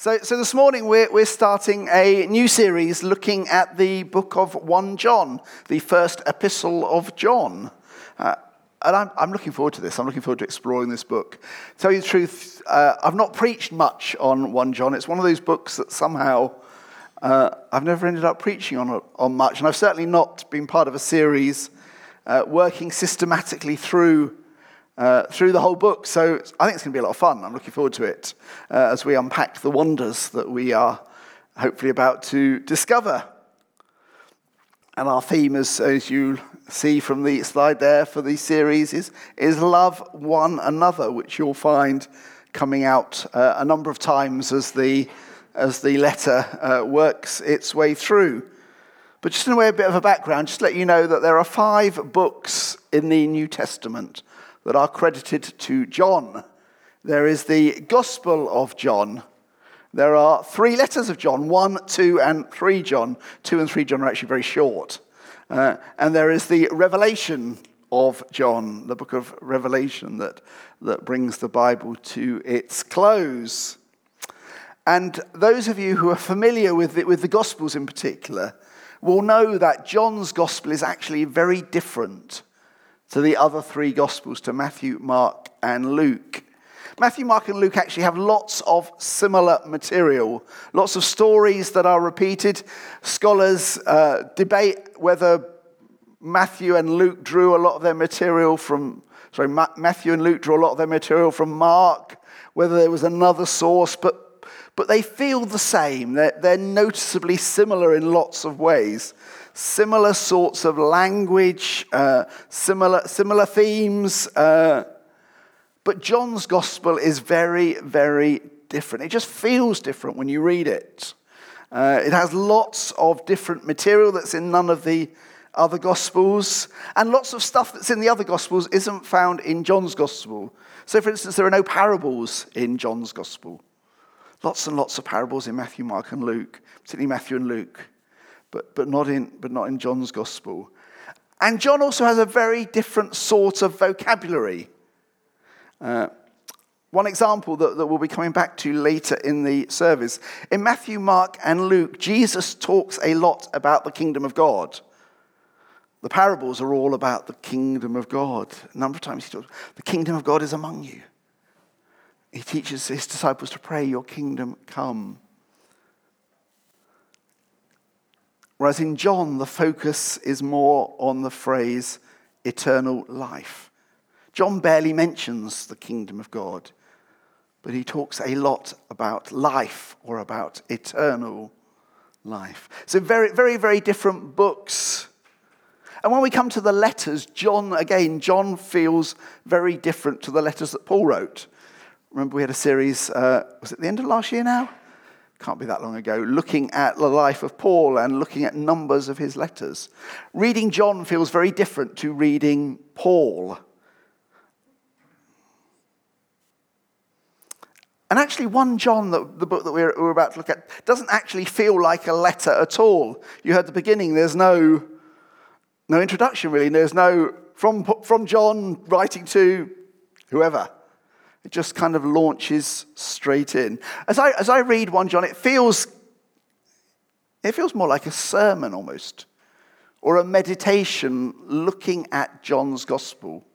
So, so this morning we're, we're starting a new series looking at the book of 1 John, the first epistle of John. Uh, and I'm, I'm, looking forward to this. I'm looking forward to exploring this book. To tell you the truth, uh, I've not preached much on 1 John. It's one of those books that somehow uh, I've never ended up preaching on, on much. And I've certainly not been part of a series uh, working systematically through uh, through the whole book. So I think it's going to be a lot of fun. I'm looking forward to it uh, as we unpack the wonders that we are hopefully about to discover. And our theme, is, as you see from the slide there for the series, is, is love one another, which you'll find coming out uh, a number of times as the, as the letter uh, works its way through. But just in a way, a bit of a background, just to let you know that there are five books in the New Testament that are credited to John. There is the Gospel of John. There are three letters of John 1, 2, and 3 John. 2 and 3 John are actually very short. Uh, and there is the Revelation of John, the book of Revelation that, that brings the Bible to its close. And those of you who are familiar with the, with the Gospels in particular will know that John's Gospel is actually very different to the other three Gospels, to Matthew, Mark, and Luke. Matthew, Mark, and Luke actually have lots of similar material, lots of stories that are repeated. Scholars uh, debate whether Matthew and Luke drew a lot of their material from, sorry, Ma- Matthew and Luke drew a lot of their material from Mark, whether there was another source, but, but they feel the same. They're, they're noticeably similar in lots of ways similar sorts of language, uh, similar, similar themes. Uh, but John's gospel is very, very different. It just feels different when you read it. Uh, it has lots of different material that's in none of the other gospels, and lots of stuff that's in the other gospels isn't found in John's gospel. So, for instance, there are no parables in John's gospel. Lots and lots of parables in Matthew, Mark, and Luke, particularly Matthew and Luke but, but, not in, but not in John's gospel. And John also has a very different sort of vocabulary. Uh, one example that, that we'll be coming back to later in the service. In Matthew, Mark, and Luke, Jesus talks a lot about the kingdom of God. The parables are all about the kingdom of God. A number of times he talks, the kingdom of God is among you. He teaches his disciples to pray, Your kingdom come. Whereas in John, the focus is more on the phrase eternal life. John barely mentions the kingdom of God, but he talks a lot about life or about eternal life. So, very, very, very different books. And when we come to the letters, John, again, John feels very different to the letters that Paul wrote. Remember, we had a series, uh, was it the end of last year now? Can't be that long ago, looking at the life of Paul and looking at numbers of his letters. Reading John feels very different to reading Paul. And actually, 1 John, the, book that we're, we're, about to look at, doesn't actually feel like a letter at all. You heard the beginning, there's no, no introduction really. There's no, from, from John writing to whoever. It just kind of launches straight in. As I, as I read 1 John, it feels, it feels more like a sermon almost, or a meditation looking at John's gospel,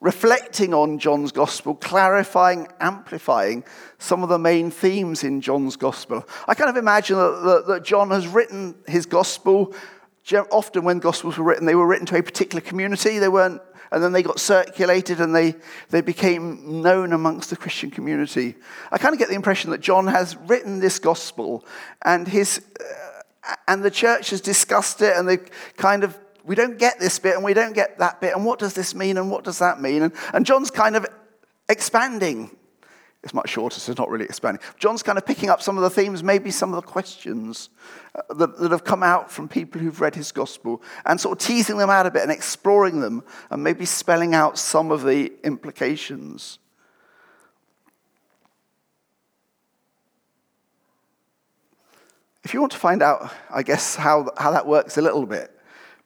reflecting on John's gospel, clarifying, amplifying some of the main themes in John's gospel. I kind of imagine that, that, that John has written his gospel. Often, when gospels were written, they were written to a particular community. They weren't and then they got circulated and they, they became known amongst the Christian community. I kind of get the impression that John has written this gospel and, his, uh, and the church has discussed it and they kind of, we don't get this bit and we don't get that bit and what does this mean and what does that mean? And, and John's kind of expanding it's much shorter, so it's not really expanding. John's kind of picking up some of the themes, maybe some of the questions uh, that, that have come out from people who've read his gospel, and sort of teasing them out a bit and exploring them, and maybe spelling out some of the implications. If you want to find out, I guess, how, how that works a little bit,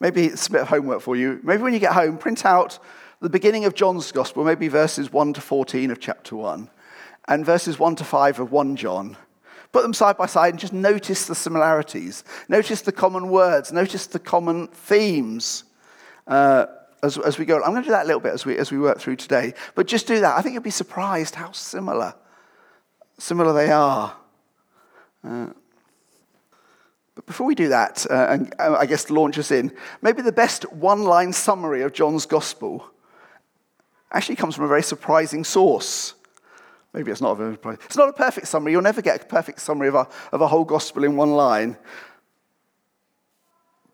maybe it's a bit of homework for you. Maybe when you get home, print out the beginning of John's gospel, maybe verses 1 to 14 of chapter 1 and verses 1 to 5 of 1 John. put them side by side and just notice the similarities. Notice the common words. Notice the common themes. Uh, as, as we go, I'm going to do that a little bit as we, as we work through today. But just do that. I think you'll be surprised how similar, similar they are. Uh, but before we do that, uh, and uh, I guess launch us in, maybe the best one line summary of John's gospel actually comes from a very surprising source. Maybe it's not a It's not a perfect summary. You'll never get a perfect summary of a, of a whole gospel in one line.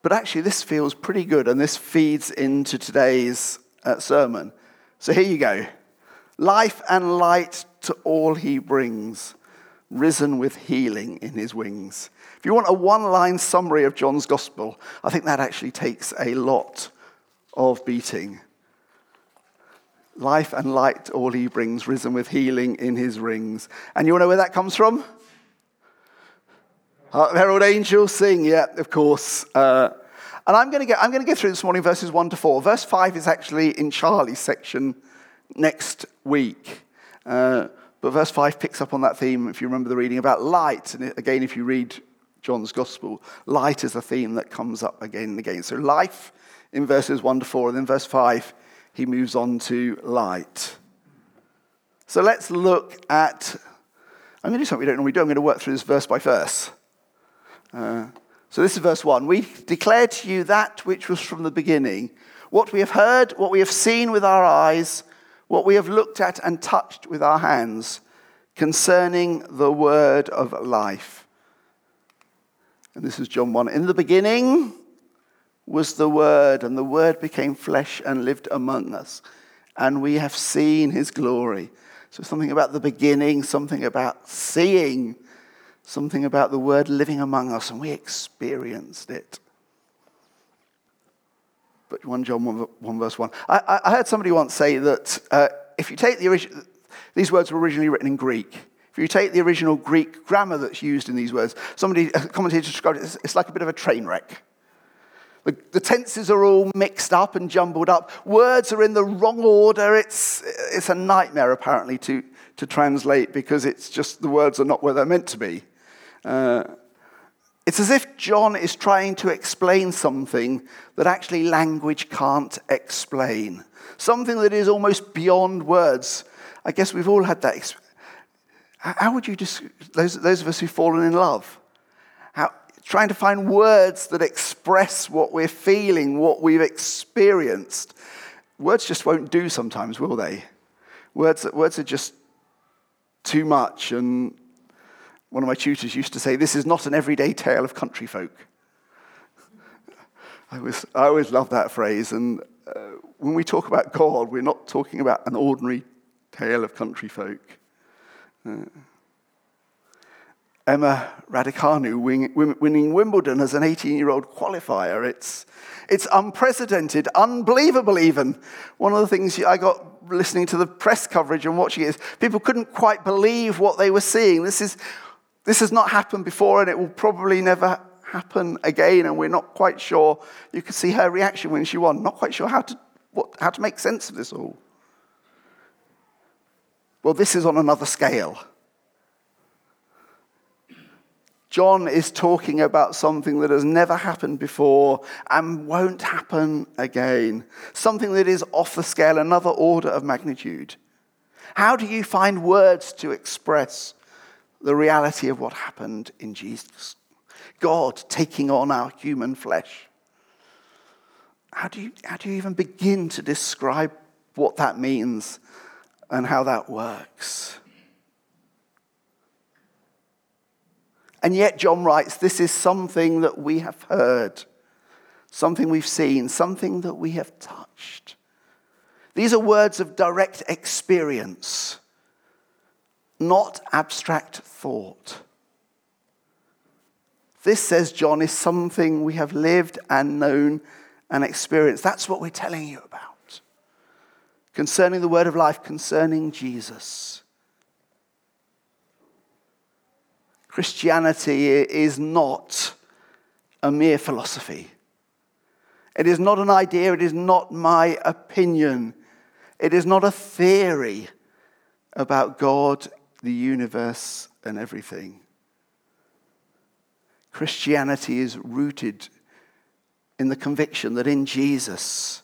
But actually, this feels pretty good, and this feeds into today's uh, sermon. So here you go life and light to all he brings, risen with healing in his wings. If you want a one line summary of John's gospel, I think that actually takes a lot of beating. Life and light all he brings, risen with healing in his rings. And you want to know where that comes from? Uh, Herald angels sing, yeah, of course. Uh, and I'm going, to get, I'm going to go through this morning verses 1 to 4. Verse 5 is actually in Charlie's section next week. Uh, but verse 5 picks up on that theme, if you remember the reading, about light. And again, if you read John's Gospel, light is a theme that comes up again and again. So, life in verses 1 to 4, and then verse 5, he moves on to light. So, let's look at. I'm going to do something we don't normally do. I'm going to work through this verse by verse. Uh, so, this is verse 1. We declare to you that which was from the beginning, what we have heard, what we have seen with our eyes, what we have looked at and touched with our hands concerning the word of life. And this is John 1. In the beginning was the Word, and the Word became flesh and lived among us. And we have seen his glory. So, something about the beginning, something about seeing, something about the Word living among us, and we experienced it. But 1 John 1, 1 verse 1. I, I, heard somebody once say that uh, if you take the original, these words were originally written in Greek. If you take the original Greek grammar that's used in these words, somebody, a commentator described it, it's like a bit of a train wreck. The, the, tenses are all mixed up and jumbled up. Words are in the wrong order. It's, it's a nightmare, apparently, to, to translate because it's just the words are not where they're meant to be. Uh, it's as if John is trying to explain something that actually language can't explain, something that is almost beyond words. I guess we've all had that experience how would you describe those, those of us who've fallen in love? How, trying to find words that express what we're feeling, what we've experienced. Words just won't do sometimes, will they? Words, words are just too much. And one of my tutors used to say, This is not an everyday tale of country folk. I always, I always love that phrase. And uh, when we talk about God, we're not talking about an ordinary tale of country folk. Emma Raducanu winning Wimbledon as an 18 year old qualifier. It's, it's unprecedented, unbelievable, even. One of the things I got listening to the press coverage and watching it is people couldn't quite believe what they were seeing. This, is, this has not happened before, and it will probably never happen again, and we're not quite sure. You could see her reaction when she won, not quite sure how to, what, how to make sense of this all. Well, this is on another scale. John is talking about something that has never happened before and won't happen again. Something that is off the scale, another order of magnitude. How do you find words to express the reality of what happened in Jesus? God taking on our human flesh. How do you, how do you even begin to describe what that means and how that works. And yet, John writes, this is something that we have heard, something we've seen, something that we have touched. These are words of direct experience, not abstract thought. This, says John, is something we have lived and known and experienced. That's what we're telling you about concerning the word of life, concerning Jesus. Christianity is not a mere philosophy. It is not an idea. It is not my opinion. It is not a theory about God, the universe, and everything. Christianity is rooted in the conviction that in Jesus,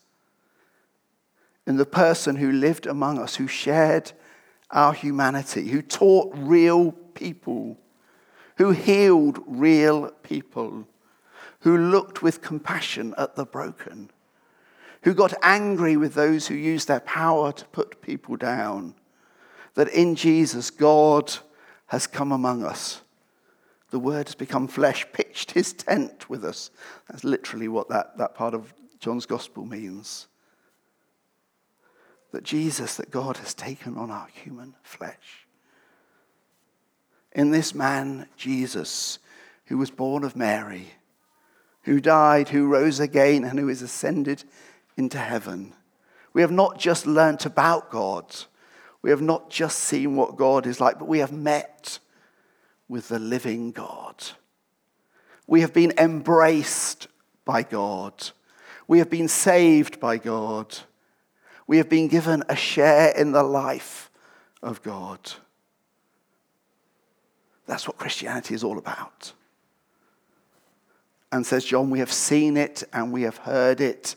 in the person who lived among us, who shared our humanity, who taught real people, who healed real people, who looked with compassion at the broken, who got angry with those who used their power to put people down, that in Jesus, God has come among us. The Word has become flesh, pitched his tent with us. That's literally what that, that part of John's Gospel means. That Jesus, that God has taken on our human flesh. In this man, Jesus, who was born of Mary, who died, who rose again, and who is ascended into heaven, we have not just learnt about God, we have not just seen what God is like, but we have met with the living God. We have been embraced by God. We have been saved by God. We have been given a share in the life of God. That's what Christianity is all about. And says John, we have seen it and we have heard it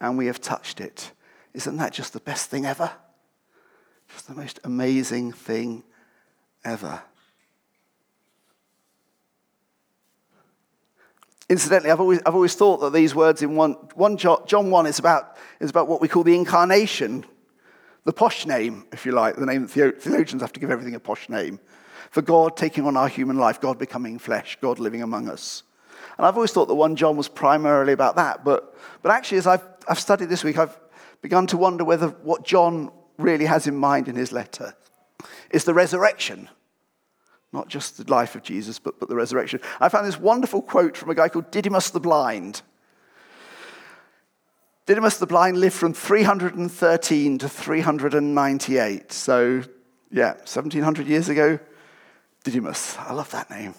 and we have touched it. Isn't that just the best thing ever? Just the most amazing thing ever. Incidentally, I've always, I've always thought that these words in 1, 1 John 1 is about, is about what we call the incarnation, the posh name, if you like, the name that theologians have to give everything a posh name. For God taking on our human life, God becoming flesh, God living among us. And I've always thought that 1 John was primarily about that. But, but actually, as I've, I've studied this week, I've begun to wonder whether what John really has in mind in his letter is the resurrection. Not just the life of Jesus, but, but the resurrection. I found this wonderful quote from a guy called Didymus the Blind. Didymus the Blind lived from 313 to 398. So, yeah, 1700 years ago, Didymus. I love that name.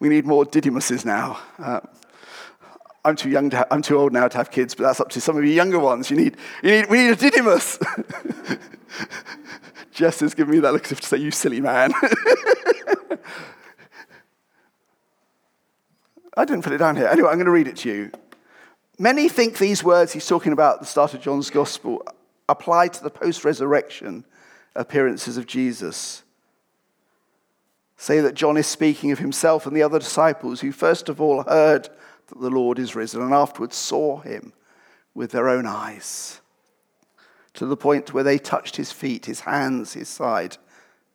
We need more Didymuses now. Uh, I'm too young to ha- I'm too old now to have kids, but that's up to some of you younger ones. You need, you need, we need a Didymus. Jess is giving me that look as if to say, you silly man. I didn't put it down here. Anyway, I'm going to read it to you. Many think these words he's talking about at the start of John's Gospel apply to the post resurrection appearances of Jesus. Say that John is speaking of himself and the other disciples who first of all heard that the Lord is risen and afterwards saw him with their own eyes to the point where they touched his feet, his hands, his side,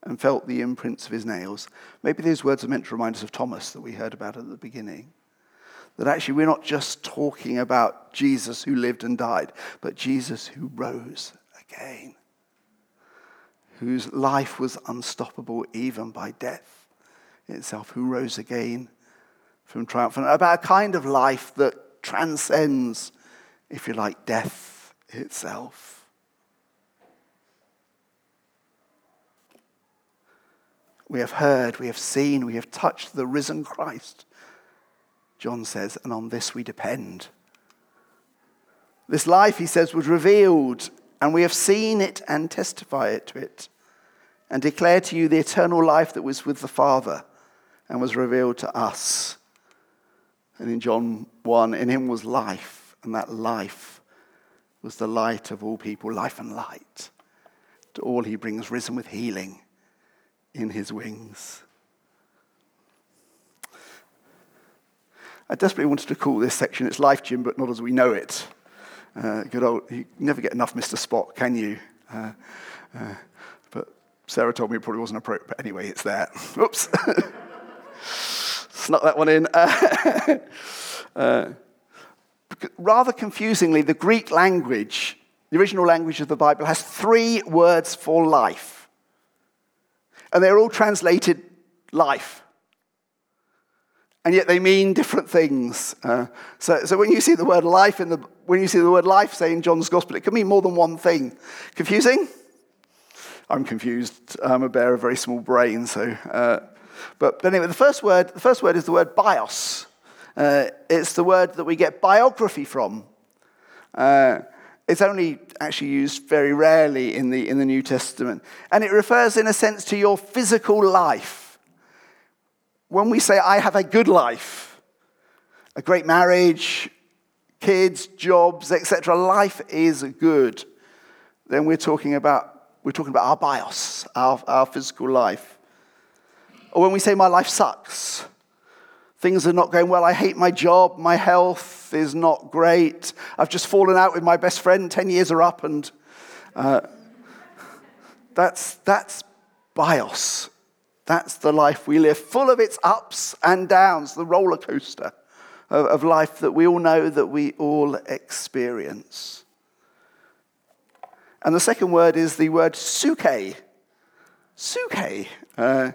and felt the imprints of his nails. Maybe these words are meant to remind us of Thomas that we heard about at the beginning. That actually we're not just talking about Jesus who lived and died, but Jesus who rose again, whose life was unstoppable even by death itself, who rose again from triumphant, about a kind of life that transcends, if you like, death itself. We have heard, we have seen, we have touched the risen Christ, John says, and on this we depend. This life, he says, was revealed, and we have seen it and testify to it, and declare to you the eternal life that was with the Father and was revealed to us. And in John 1, in him was life, and that life was the light of all people, life and light. To all he brings risen with healing in his wings. I desperately wanted to call this section It's Life Jim, but not as we know it. Uh, good old, you never get enough Mr. Spock, can you? Uh, uh, but Sarah told me it probably wasn't appropriate, but anyway, it's there. Oops. Snuck that one in. Uh, rather confusingly, the Greek language, the original language of the Bible, has three words for life and they're all translated life. And yet they mean different things. Uh, so, so when you see the word life in the when you see the word life say in John's gospel, it can mean more than one thing. Confusing? I'm confused. I'm a bear of a very small brain, so. Uh, but, but anyway, the first word, the first word is the word bios. Uh, it's the word that we get biography from. Uh, it's only actually used very rarely in the, in the New Testament. And it refers, in a sense, to your physical life. When we say, I have a good life, a great marriage, kids, jobs, etc., life is good, then we're talking about, we're talking about our bios, our, our physical life. Or when we say, my life sucks, things are not going well, I hate my job, my health is not great, I've just fallen out with my best friend, 10 years are up, and uh, that's, that's bios. That's the life we live, full of its ups and downs, the roller coaster of, of life that we all know that we all experience. And the second word is the word psuche. Psuche. Uh,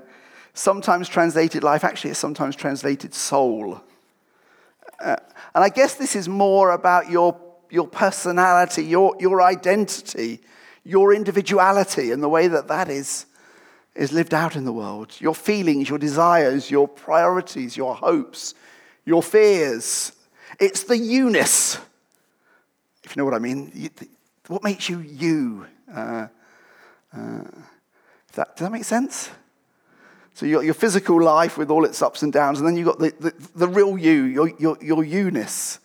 sometimes translated life, actually, it's sometimes translated soul. Uh, and I guess this is more about your, your personality, your, your identity, your individuality, and the way that that is is lived out in the world. Your feelings, your desires, your priorities, your hopes, your fears. It's the you-ness, if you know what I mean. What makes you you? Uh, uh, that, does that make sense? So you've got your physical life with all its ups and downs, and then you've got the, the, the real you, your, your, your you-ness.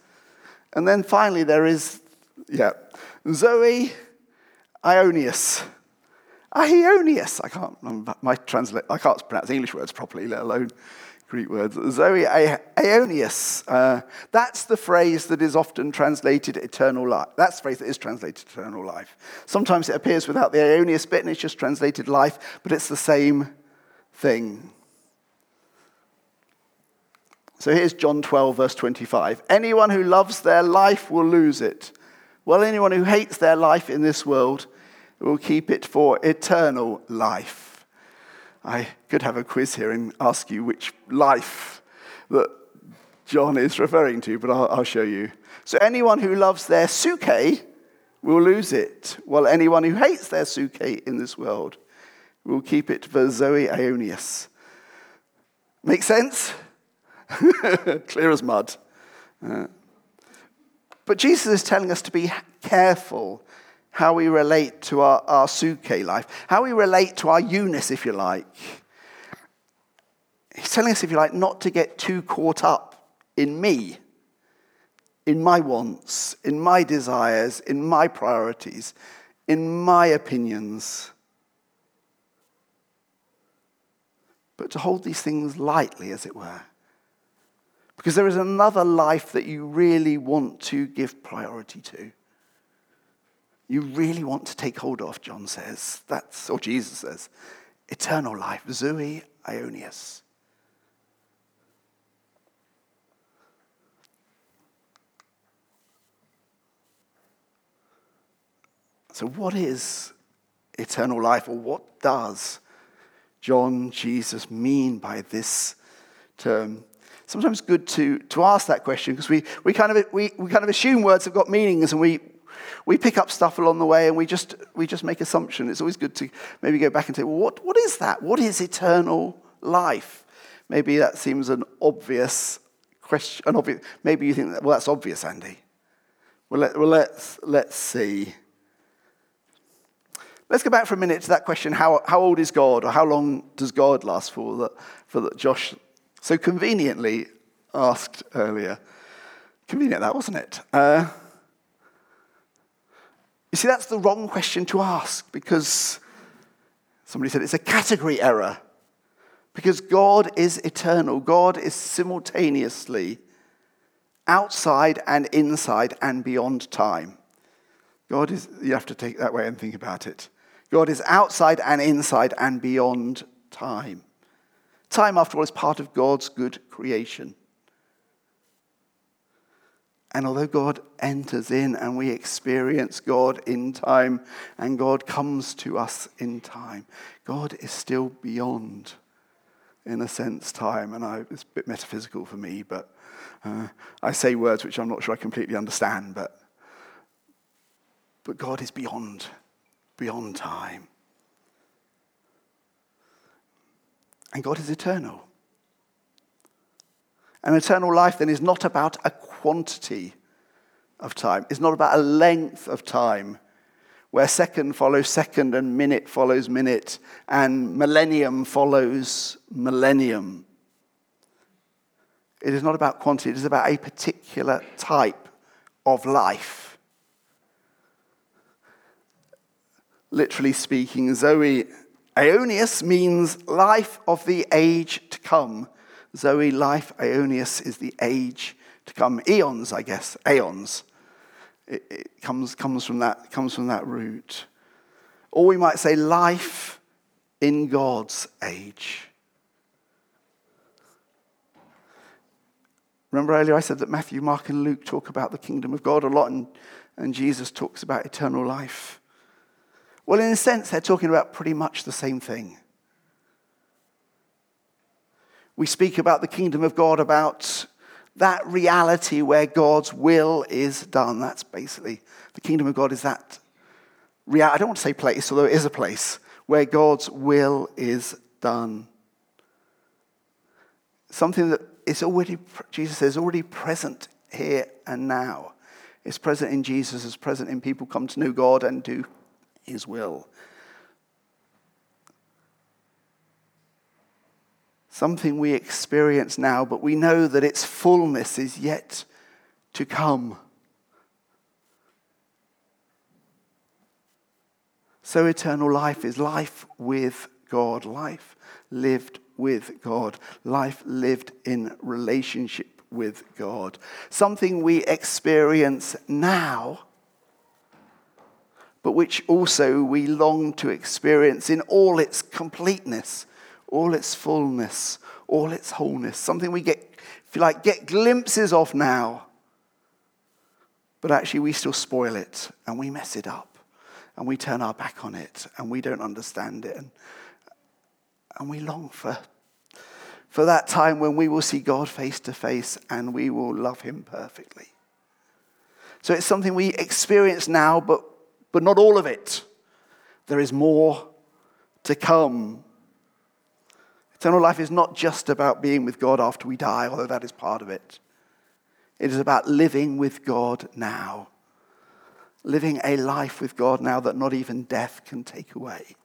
And then finally there is, yeah, Zoe Aionios. Ahionius. I can't, my translate, I can't pronounce English words properly, let alone Greek words. Zoe Aionios. Uh, that's the phrase that is often translated eternal life. That's the phrase that is translated eternal life. Sometimes it appears without the Aionios bit and it's just translated life, but it's the same thing. So here's John 12, verse 25. Anyone who loves their life will lose it, while anyone who hates their life in this world will keep it for eternal life. I could have a quiz here and ask you which life that John is referring to, but I'll, I'll show you. So, anyone who loves their psuche will lose it, while anyone who hates their psuche in this world will keep it for Zoe Aionios. Make sense? Clear as mud. Uh, but Jesus is telling us to be careful how we relate to our, our psuche life, how we relate to our you-ness, if you like. He's telling us, if you like, not to get too caught up in me, in my wants, in my desires, in my priorities, in my opinions. But to hold these things lightly, as it were. Because there is another life that you really want to give priority to you really want to take hold of, John says. That's, or Jesus says, eternal life, Zoe Aionios. So, what is eternal life, or what does John Jesus mean by this term? Sometimes good to, to ask that question because we, we, kind of, we, we kind of assume words have got meanings and we, we pick up stuff along the way and we just, we just make assumption. It's always good to maybe go back and say, well, what, what is that? What is eternal life? Maybe that seems an obvious question. An obvious, maybe you think, that, well, that's obvious, Andy. Well, let, well let's, let's see. Let's go back for a minute to that question how, how old is God, or how long does God last for, that, for that Josh so conveniently asked earlier. Convenient, that wasn't it? Uh, you see, that's the wrong question to ask because somebody said it's a category error. Because God is eternal, God is simultaneously outside and inside and beyond time. God is, you have to take that way and think about it. God is outside and inside and beyond time. Time, after all, is part of God's good creation. And although God enters in and we experience God in time and God comes to us in time, God is still beyond, in a sense, time. And I, it's a bit metaphysical for me, but uh, I say words which I'm not sure I completely understand, but, but God is beyond, beyond time. And God is eternal. An eternal life then is not about a quantity of time, it's not about a length of time where second follows second and minute follows minute and millennium follows millennium. It is not about quantity, it is about a particular type of life. Literally speaking, Zoe Aionios means life of the age to come. Zoe, life, Aionios is the age to come. Eons, I guess, aeons. It, it comes, comes, from that, comes from that root. Or we might say life in God's age. Remember earlier I said that Matthew, Mark, and Luke talk about the kingdom of God a lot, and, and Jesus talks about eternal life. Well, in a sense, they're talking about pretty much the same thing. We speak about the kingdom of God, about that reality where God's will is done. That's basically the kingdom of God is that reality. I don't want to say place, although it is a place where God's will is done. Something that is already, Jesus says, already present here and now. It's present in Jesus, it's present in people come to know God and do his will. Something we experience now, but we know that its fullness is yet to come. So, eternal life is life with God, life lived with God, life lived in relationship with God. Something we experience now, but which also we long to experience in all its completeness, all its fullness, all its wholeness. Something we get, if you like, get glimpses of now, but actually we still spoil it and we mess it up and we turn our back on it and we don't understand it. And, and we long for, for that time when we will see God face to face and we will love him perfectly. So it's something we experience now, but, but not all of it. There is more to come. Eternal life is not just about being with God after we die, although that is part of it. It is about living with God now. Living a life with God now that not even death can take away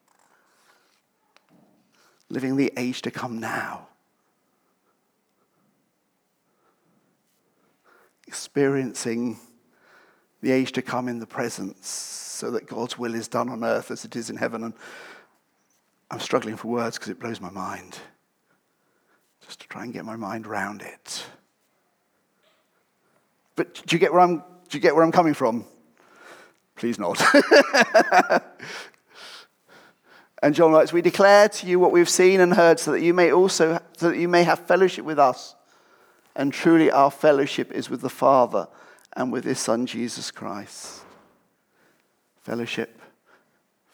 living the age to come now. Experiencing the age to come in the presence so that God's will is done on earth as it is in heaven. And I'm struggling for words because it blows my mind. Just to try and get my mind around it. But do you get where I'm, do you get where I'm coming from? Please not. And John writes, We declare to you what we've seen and heard so that you may also so that you may have fellowship with us. And truly our fellowship is with the Father and with his Son Jesus Christ. Fellowship.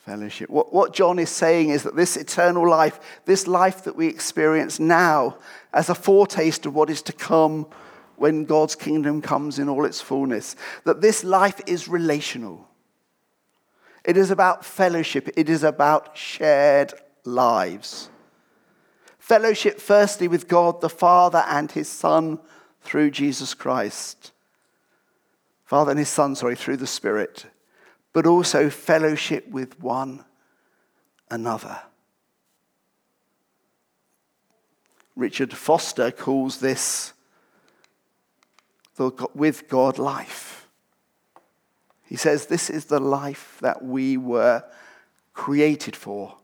Fellowship. What, what John is saying is that this eternal life, this life that we experience now, as a foretaste of what is to come when God's kingdom comes in all its fullness, that this life is relational. It is about fellowship, it is about shared lives. Fellowship, firstly, with God the Father and His Son through Jesus Christ. Father and His Son, sorry, through the Spirit, but also fellowship with one another. Richard Foster calls this the with God life. He says, This is the life that we were created for.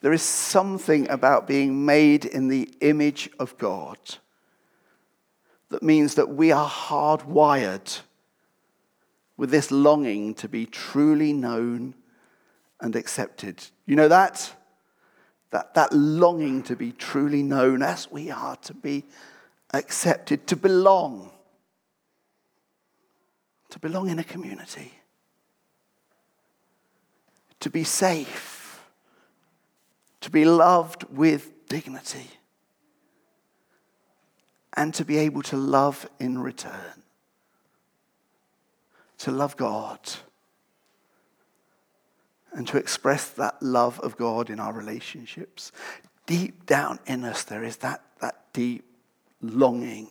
There is something about being made in the image of God that means that we are hardwired with this longing to be truly known and accepted. You know that? That, that longing to be truly known as we are, to be accepted, to belong to belong in a community, to be safe, to be loved with dignity, and to be able to love in return, to love God. And to express that love of God in our relationships. Deep down in us, there is that, that deep longing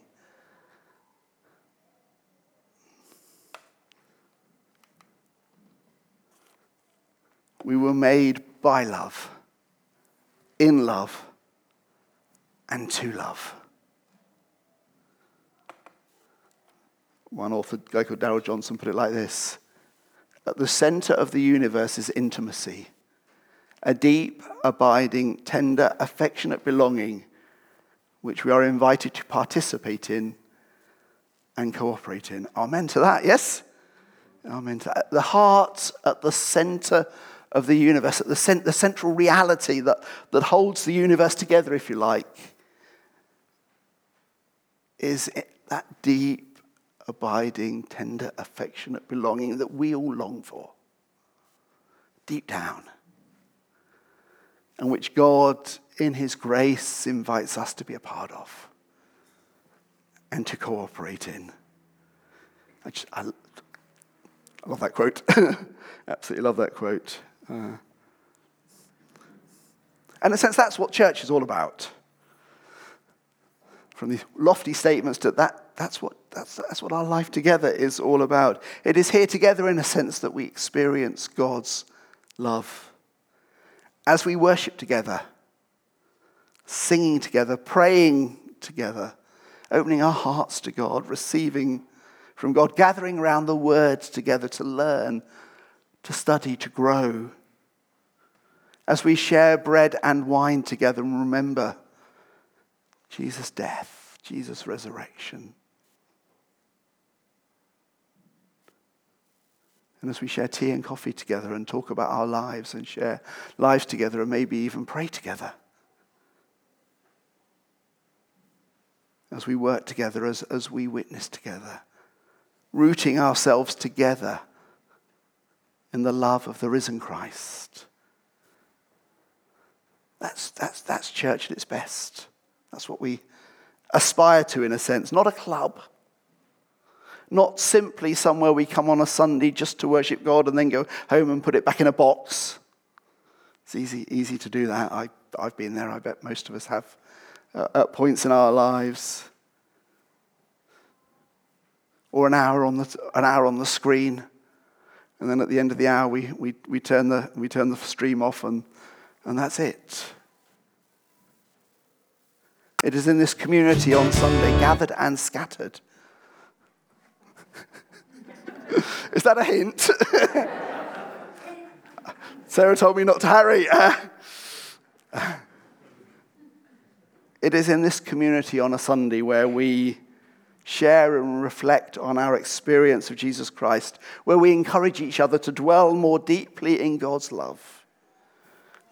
We were made by love, in love, and to love. One author, a guy called Darrell Johnson, put it like this At the center of the universe is intimacy, a deep, abiding, tender, affectionate belonging which we are invited to participate in and cooperate in. Amen to that, yes? Amen to that. The heart at the center of the universe, at the, cent- the central reality that, that holds the universe together, if you like, is that deep, abiding, tender, affectionate belonging that we all long for, deep down, and which God, in His grace, invites us to be a part of and to cooperate in. I, just, I, I love that quote. Absolutely love that quote. Uh, and in a sense, that's what church is all about. From these lofty statements to that, that's what, that's, that's what our life together is all about. It is here together in a sense that we experience God's love. As we worship together, singing together, praying together, opening our hearts to God, receiving from God, gathering around the words together to learn, to study, to grow. As we share bread and wine together and remember Jesus' death, Jesus' resurrection. And as we share tea and coffee together and talk about our lives and share lives together and maybe even pray together. As we work together, as, as we witness together rooting ourselves together in the love of the risen Christ. That's, that's, that's church at its best. That's what we aspire to, in a sense. Not a club, not simply somewhere we come on a Sunday just to worship God and then go home and put it back in a box. It's easy, easy to do that. I, I've been there, I bet most of us have uh, at points in our lives or an hour on the, an hour on the screen. And then at the end of the hour, we, we, we, turn, the, we turn the stream off, and, and that's it. It is in this community on Sunday, gathered and scattered. is that a hint? Sarah told me not to hurry. it is in this community on a Sunday where we share and reflect on our experience of Jesus Christ, where we encourage each other to dwell more deeply in God's love,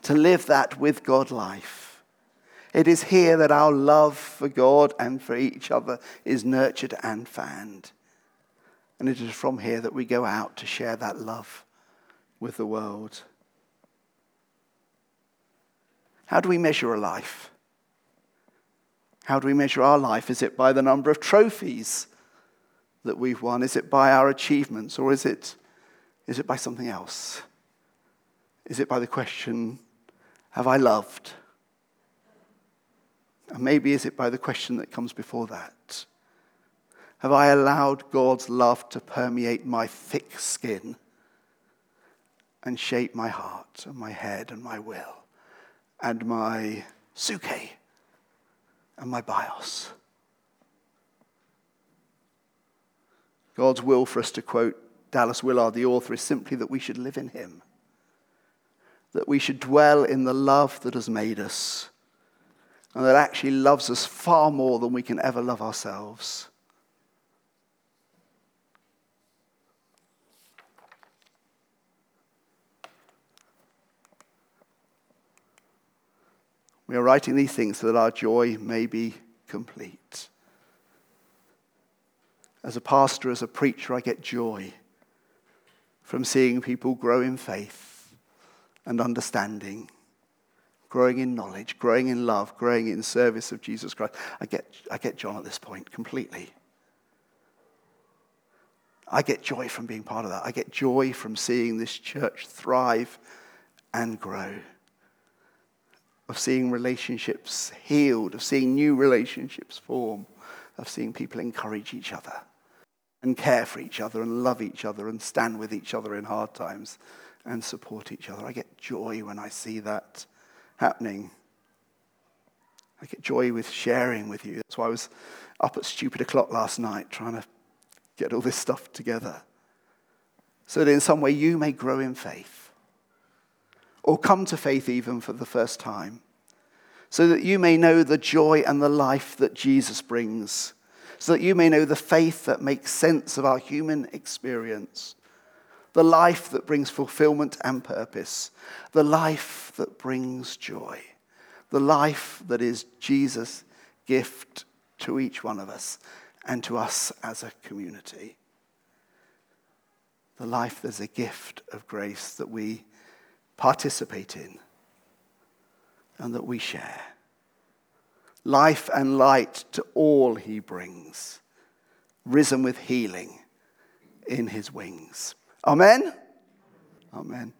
to live that with God life. It is here that our love for God and for each other is nurtured and fanned. And it is from here that we go out to share that love with the world. How do we measure a life? How do we measure our life? Is it by the number of trophies that we've won? Is it by our achievements? Or is it, is it by something else? Is it by the question, Have I loved? And maybe is it by the question that comes before that? Have I allowed God's love to permeate my thick skin and shape my heart and my head and my will and my psuche? and my bios. God's will for us, to quote Dallas Willard, the author, is simply that we should live in Him, that we should dwell in the love that has made us, and that actually loves us far more than we can ever love ourselves. We are writing these things so that our joy may be complete. As a pastor, as a preacher, I get joy from seeing people grow in faith and understanding, growing in knowledge, growing in love, growing in service of Jesus Christ. I get, I get John at this point completely. I get joy from being part of that. I get joy from seeing this church thrive and grow of seeing relationships healed, of seeing new relationships form, of seeing people encourage each other and care for each other and love each other and stand with each other in hard times and support each other. I get joy when I see that happening. I get joy with sharing with you. That's why I was up at stupid o'clock last night trying to get all this stuff together so that in some way you may grow in faith or come to faith even for the first time, so that you may know the joy and the life that Jesus brings, so that you may know the faith that makes sense of our human experience, the life that brings fulfillment and purpose, the life that brings joy, the life that is Jesus' gift to each one of us and to us as a community. The life that's a gift of grace that we participate in and that we share. Life and light to all he brings, risen with healing in his wings. Amen? Amen.